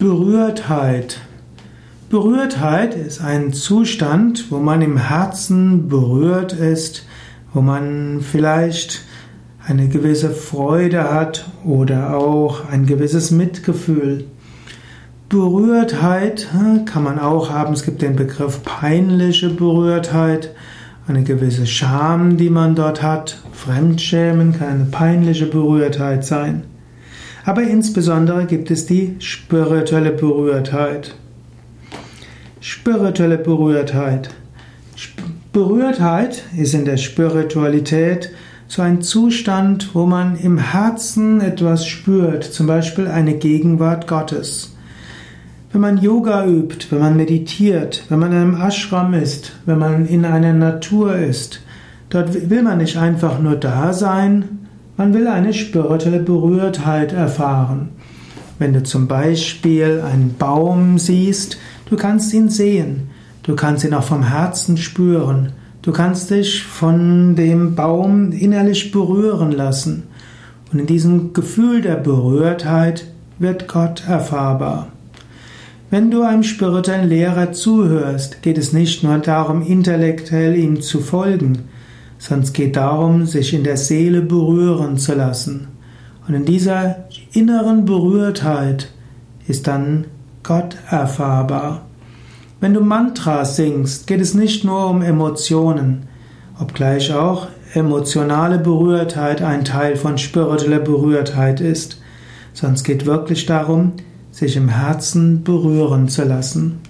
Berührtheit. Berührtheit ist ein Zustand, wo man im Herzen berührt ist, wo man vielleicht eine gewisse Freude hat oder auch ein gewisses Mitgefühl. Berührtheit hm, kann man auch haben. Es gibt den Begriff peinliche Berührtheit, eine gewisse Scham, die man dort hat. Fremdschämen kann eine peinliche Berührtheit sein. Aber insbesondere gibt es die spirituelle Berührtheit. Spirituelle Berührtheit. Berührtheit ist in der Spiritualität so ein Zustand, wo man im Herzen etwas spürt, zum Beispiel eine Gegenwart Gottes. Wenn man Yoga übt, wenn man meditiert, wenn man in einem Ashram ist, wenn man in einer Natur ist, dort will man nicht einfach nur da sein, man will eine spirituelle Berührtheit erfahren. Wenn du zum Beispiel einen Baum siehst, du kannst ihn sehen, du kannst ihn auch vom Herzen spüren, du kannst dich von dem Baum innerlich berühren lassen. Und in diesem Gefühl der Berührtheit wird Gott erfahrbar. Wenn du einem spirituellen Lehrer zuhörst, geht es nicht nur darum, intellektuell ihm zu folgen, es geht darum, sich in der Seele berühren zu lassen. Und in dieser inneren Berührtheit ist dann Gott erfahrbar. Wenn du Mantras singst, geht es nicht nur um Emotionen, obgleich auch emotionale Berührtheit ein Teil von spiritueller Berührtheit ist, sondern es geht wirklich darum, sich im Herzen berühren zu lassen.